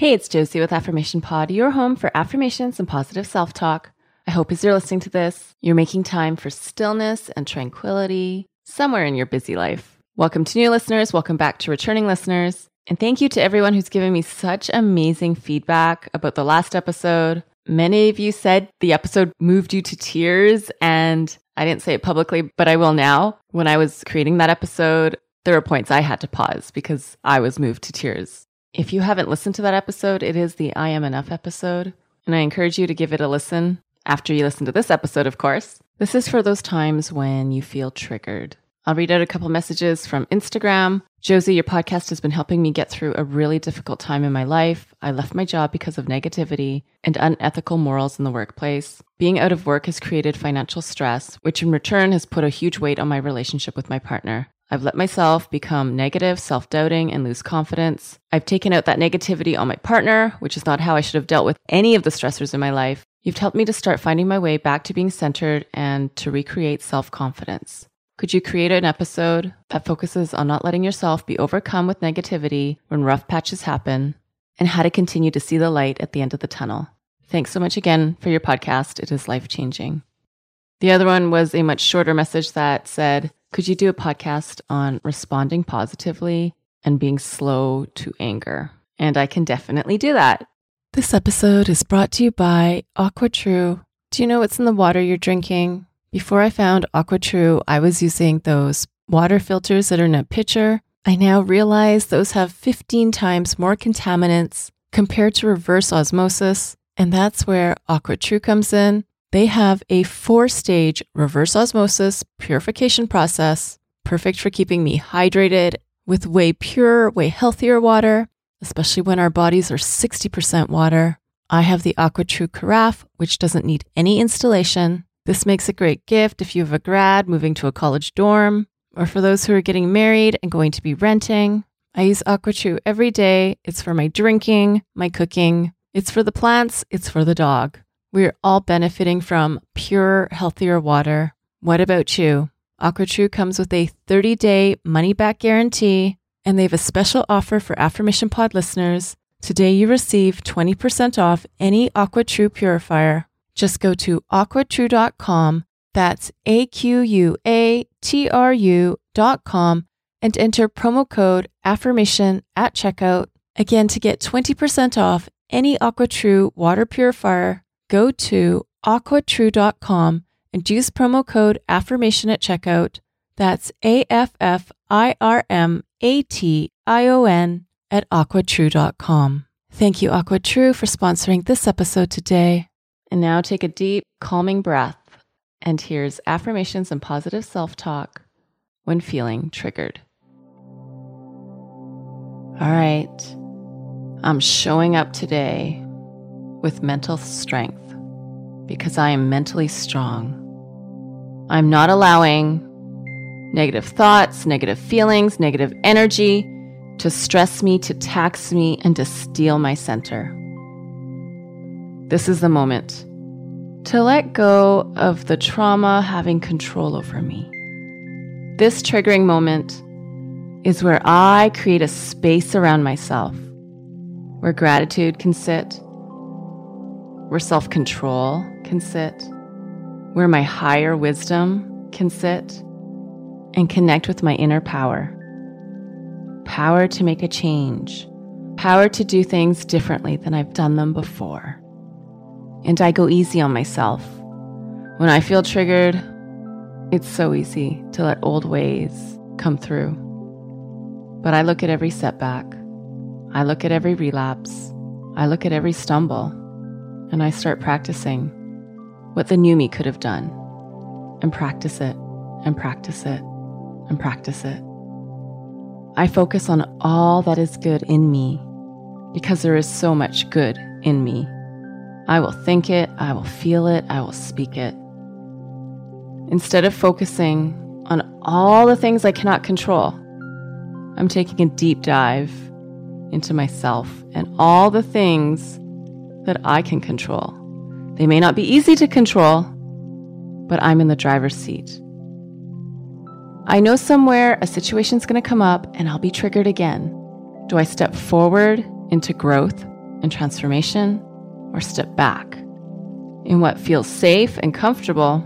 Hey, it's Josie with Affirmation Pod, your home for affirmations and positive self talk. I hope as you're listening to this, you're making time for stillness and tranquility somewhere in your busy life. Welcome to new listeners, welcome back to returning listeners, and thank you to everyone who's given me such amazing feedback about the last episode. Many of you said the episode moved you to tears, and I didn't say it publicly, but I will now. When I was creating that episode, there were points I had to pause because I was moved to tears. If you haven't listened to that episode, it is the I Am Enough episode, and I encourage you to give it a listen after you listen to this episode, of course. This is for those times when you feel triggered. I'll read out a couple messages from Instagram. Josie, your podcast has been helping me get through a really difficult time in my life. I left my job because of negativity and unethical morals in the workplace. Being out of work has created financial stress, which in return has put a huge weight on my relationship with my partner. I've let myself become negative, self doubting, and lose confidence. I've taken out that negativity on my partner, which is not how I should have dealt with any of the stressors in my life. You've helped me to start finding my way back to being centered and to recreate self confidence. Could you create an episode that focuses on not letting yourself be overcome with negativity when rough patches happen and how to continue to see the light at the end of the tunnel? Thanks so much again for your podcast. It is life changing. The other one was a much shorter message that said, could you do a podcast on responding positively and being slow to anger? And I can definitely do that. This episode is brought to you by AquaTrue. Do you know what's in the water you're drinking? Before I found AquaTrue, I was using those water filters that are in a pitcher. I now realize those have 15 times more contaminants compared to reverse osmosis. And that's where AquaTrue comes in. They have a four stage reverse osmosis purification process, perfect for keeping me hydrated with way purer, way healthier water, especially when our bodies are 60% water. I have the AquaTrue Carafe, which doesn't need any installation. This makes a great gift if you have a grad moving to a college dorm, or for those who are getting married and going to be renting. I use AquaTrue every day. It's for my drinking, my cooking, it's for the plants, it's for the dog. We're all benefiting from pure, healthier water. What about you? AquaTrue comes with a 30 day money back guarantee, and they have a special offer for Affirmation Pod listeners. Today, you receive 20% off any AquaTrue purifier. Just go to aquatrue.com, that's A Q U A T R U.com, and enter promo code AFFIRMATION at checkout. Again, to get 20% off any AquaTrue water purifier, go to aquatrue.com and use promo code affirmation at checkout. That's A F F I R M A T I O N at aquatrue.com. Thank you, AquaTrue, for sponsoring this episode today. And now take a deep, calming breath. And here's affirmations and positive self talk when feeling triggered. All right, I'm showing up today with mental strength because I am mentally strong. I'm not allowing negative thoughts, negative feelings, negative energy to stress me, to tax me, and to steal my center. This is the moment to let go of the trauma having control over me. This triggering moment is where I create a space around myself where gratitude can sit, where self control can sit, where my higher wisdom can sit, and connect with my inner power. Power to make a change, power to do things differently than I've done them before. And I go easy on myself. When I feel triggered, it's so easy to let old ways come through. But I look at every setback, I look at every relapse, I look at every stumble, and I start practicing what the new me could have done, and practice it, and practice it, and practice it. I focus on all that is good in me because there is so much good in me. I will think it, I will feel it, I will speak it. Instead of focusing on all the things I cannot control, I'm taking a deep dive into myself and all the things that I can control. They may not be easy to control, but I'm in the driver's seat. I know somewhere a situation's going to come up and I'll be triggered again. Do I step forward into growth and transformation or step back in what feels safe and comfortable,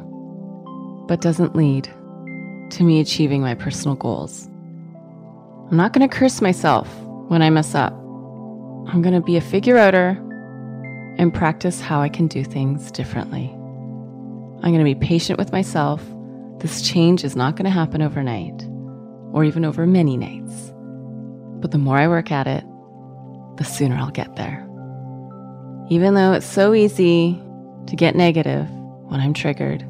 but doesn't lead to me achieving my personal goals. I'm not going to curse myself when I mess up. I'm going to be a figure outer and practice how I can do things differently. I'm going to be patient with myself. This change is not going to happen overnight or even over many nights. But the more I work at it, the sooner I'll get there. Even though it's so easy to get negative when I'm triggered,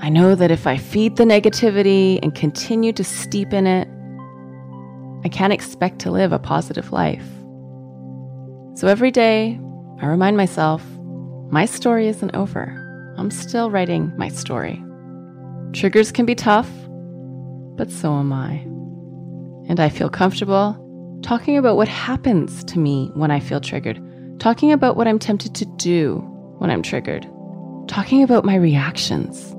I know that if I feed the negativity and continue to steep in it, I can't expect to live a positive life. So every day, I remind myself my story isn't over. I'm still writing my story. Triggers can be tough, but so am I. And I feel comfortable talking about what happens to me when I feel triggered, talking about what I'm tempted to do when I'm triggered, talking about my reactions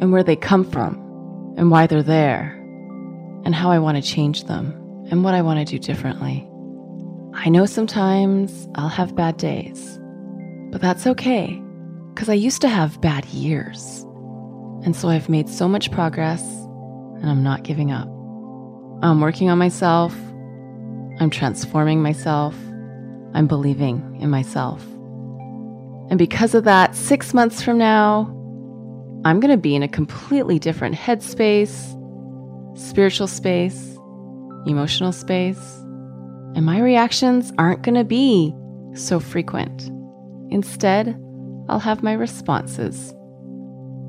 and where they come from and why they're there and how I want to change them and what I want to do differently. I know sometimes I'll have bad days, but that's okay because I used to have bad years. And so I've made so much progress and I'm not giving up. I'm working on myself. I'm transforming myself. I'm believing in myself. And because of that, six months from now, I'm going to be in a completely different headspace, spiritual space, emotional space, and my reactions aren't going to be so frequent. Instead, I'll have my responses.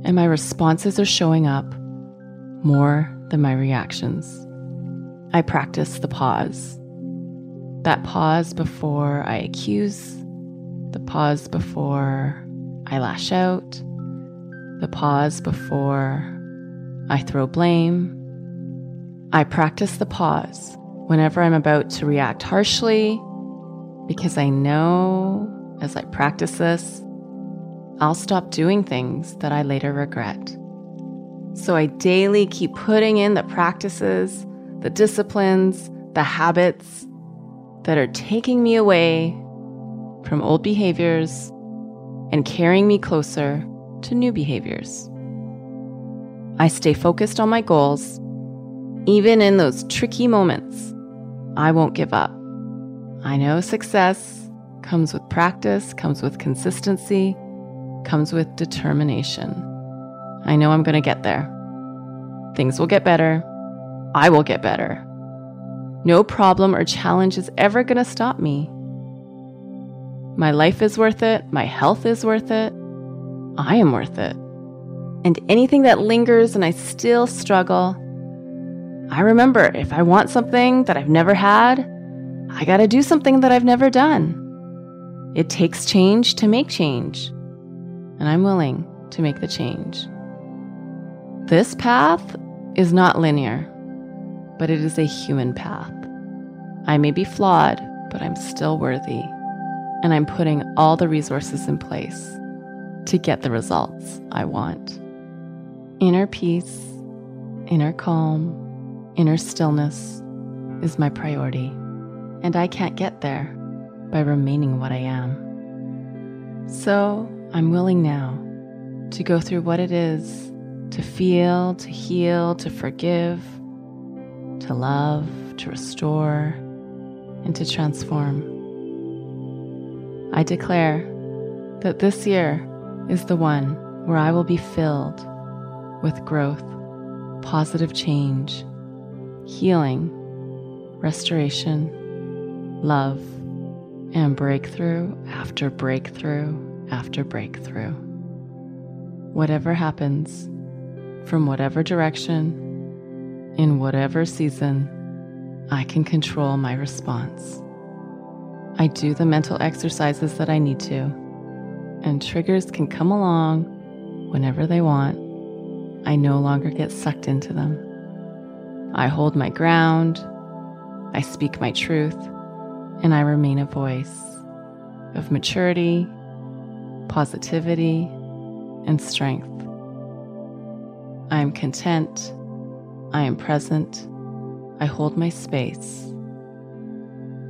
And my responses are showing up more than my reactions. I practice the pause. That pause before I accuse, the pause before I lash out, the pause before I throw blame. I practice the pause whenever I'm about to react harshly because I know as I practice this, I'll stop doing things that I later regret. So I daily keep putting in the practices, the disciplines, the habits that are taking me away from old behaviors and carrying me closer to new behaviors. I stay focused on my goals, even in those tricky moments. I won't give up. I know success comes with practice, comes with consistency, comes with determination. I know I'm going to get there. Things will get better. I will get better. No problem or challenge is ever going to stop me. My life is worth it. My health is worth it. I am worth it. And anything that lingers and I still struggle, I remember if I want something that I've never had, I got to do something that I've never done. It takes change to make change and I'm willing to make the change. This path is not linear, but it is a human path. I may be flawed, but I'm still worthy, and I'm putting all the resources in place to get the results I want. Inner peace, inner calm, inner stillness is my priority, and I can't get there by remaining what I am. So, I'm willing now to go through what it is to feel, to heal, to forgive, to love, to restore, and to transform. I declare that this year is the one where I will be filled with growth, positive change, healing, restoration, love, and breakthrough after breakthrough after breakthrough. Whatever happens, from whatever direction, in whatever season, I can control my response. I do the mental exercises that I need to, and triggers can come along whenever they want. I no longer get sucked into them. I hold my ground, I speak my truth, and I remain a voice of maturity positivity, and strength. I am content. I am present. I hold my space.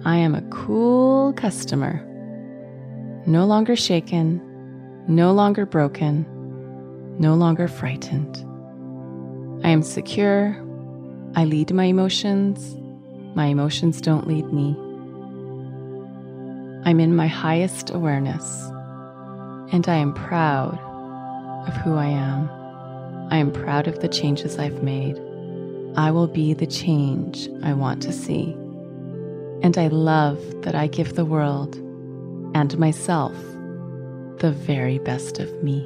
I am a cool customer. No longer shaken, no longer broken, no longer frightened. I am secure. I lead my emotions. My emotions don't lead me. I'm in my highest awareness, and I am proud of who I am. I am proud of the changes I've made. I will be the change I want to see. And I love that I give the world and myself the very best of me.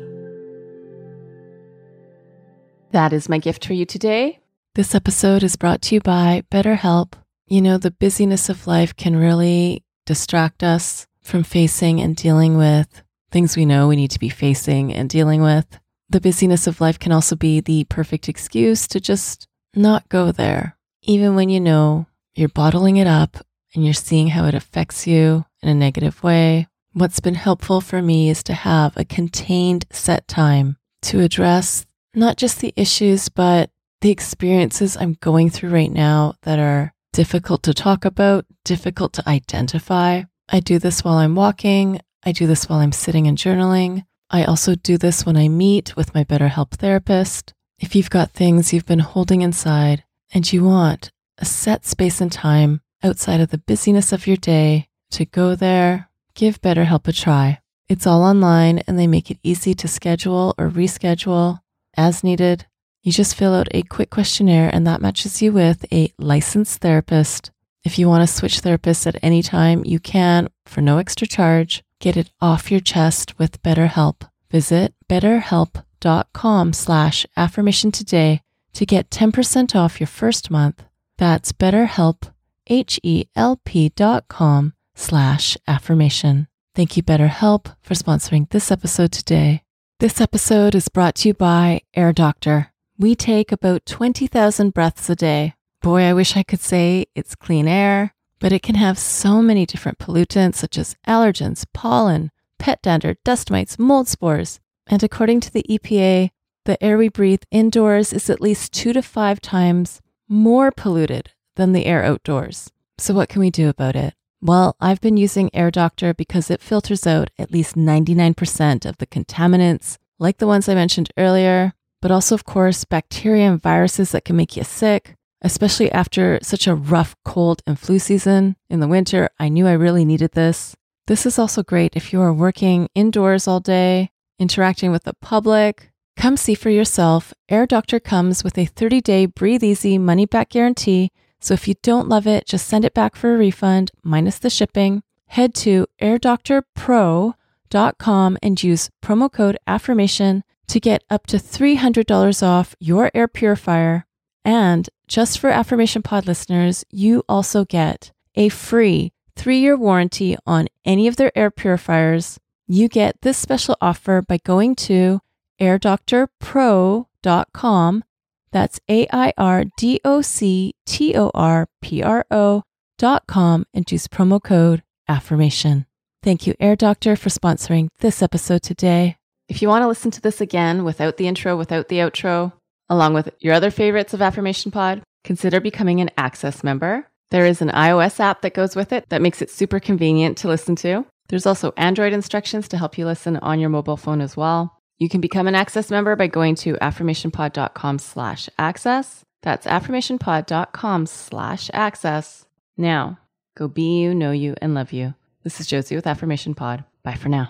That is my gift for you today. This episode is brought to you by BetterHelp. You know, the busyness of life can really distract us from facing and dealing with things we know we need to be facing and dealing with. The busyness of life can also be the perfect excuse to just not go there, even when you know you're bottling it up and you're seeing how it affects you in a negative way. What's been helpful for me is to have a contained set time to address not just the issues, but the experiences I'm going through right now that are difficult to talk about, difficult to identify. I do this while I'm walking. I do this while I'm sitting and journaling. I also do this when I meet with my BetterHelp therapist. If you've got things you've been holding inside and you want a set space and time outside of the busyness of your day to go there, give BetterHelp a try. It's all online and they make it easy to schedule or reschedule as needed. You just fill out a quick questionnaire and that matches you with a licensed therapist. If you want to switch therapists at any time, you can for no extra charge. Get it off your chest with BetterHelp. Visit betterhelp.com slash affirmation today to get 10% off your first month. That's betterhelp, H-E-L-P dot com slash affirmation. Thank you, BetterHelp, for sponsoring this episode today. This episode is brought to you by Air Doctor. We take about 20,000 breaths a day. Boy, I wish I could say it's clean air, but it can have so many different pollutants such as allergens, pollen, pet dander, dust mites, mold spores. And according to the EPA, the air we breathe indoors is at least two to five times more polluted than the air outdoors. So, what can we do about it? Well, I've been using Air Doctor because it filters out at least 99% of the contaminants, like the ones I mentioned earlier, but also, of course, bacteria and viruses that can make you sick, especially after such a rough cold and flu season in the winter. I knew I really needed this. This is also great if you are working indoors all day, interacting with the public. Come see for yourself. Air Doctor comes with a 30 day breathe easy money back guarantee so if you don't love it, just send it back for a refund minus the shipping. Head to airdoctorpro.com and use promo code affirmation to get up to $300 off your air purifier. And just for Affirmation Pod listeners, you also get a free three year warranty on any of their air purifiers. You get this special offer by going to airdoctorpro.com that's A I R D O C T O R P R O dot com and use promo code affirmation. Thank you, Air Doctor, for sponsoring this episode today. If you want to listen to this again without the intro, without the outro, along with your other favorites of Affirmation Pod, consider becoming an Access member. There is an iOS app that goes with it that makes it super convenient to listen to. There's also Android instructions to help you listen on your mobile phone as well. You can become an Access member by going to affirmationpod.com slash access. That's affirmationpod.com slash access. Now, go be you, know you, and love you. This is Josie with Affirmation Pod. Bye for now.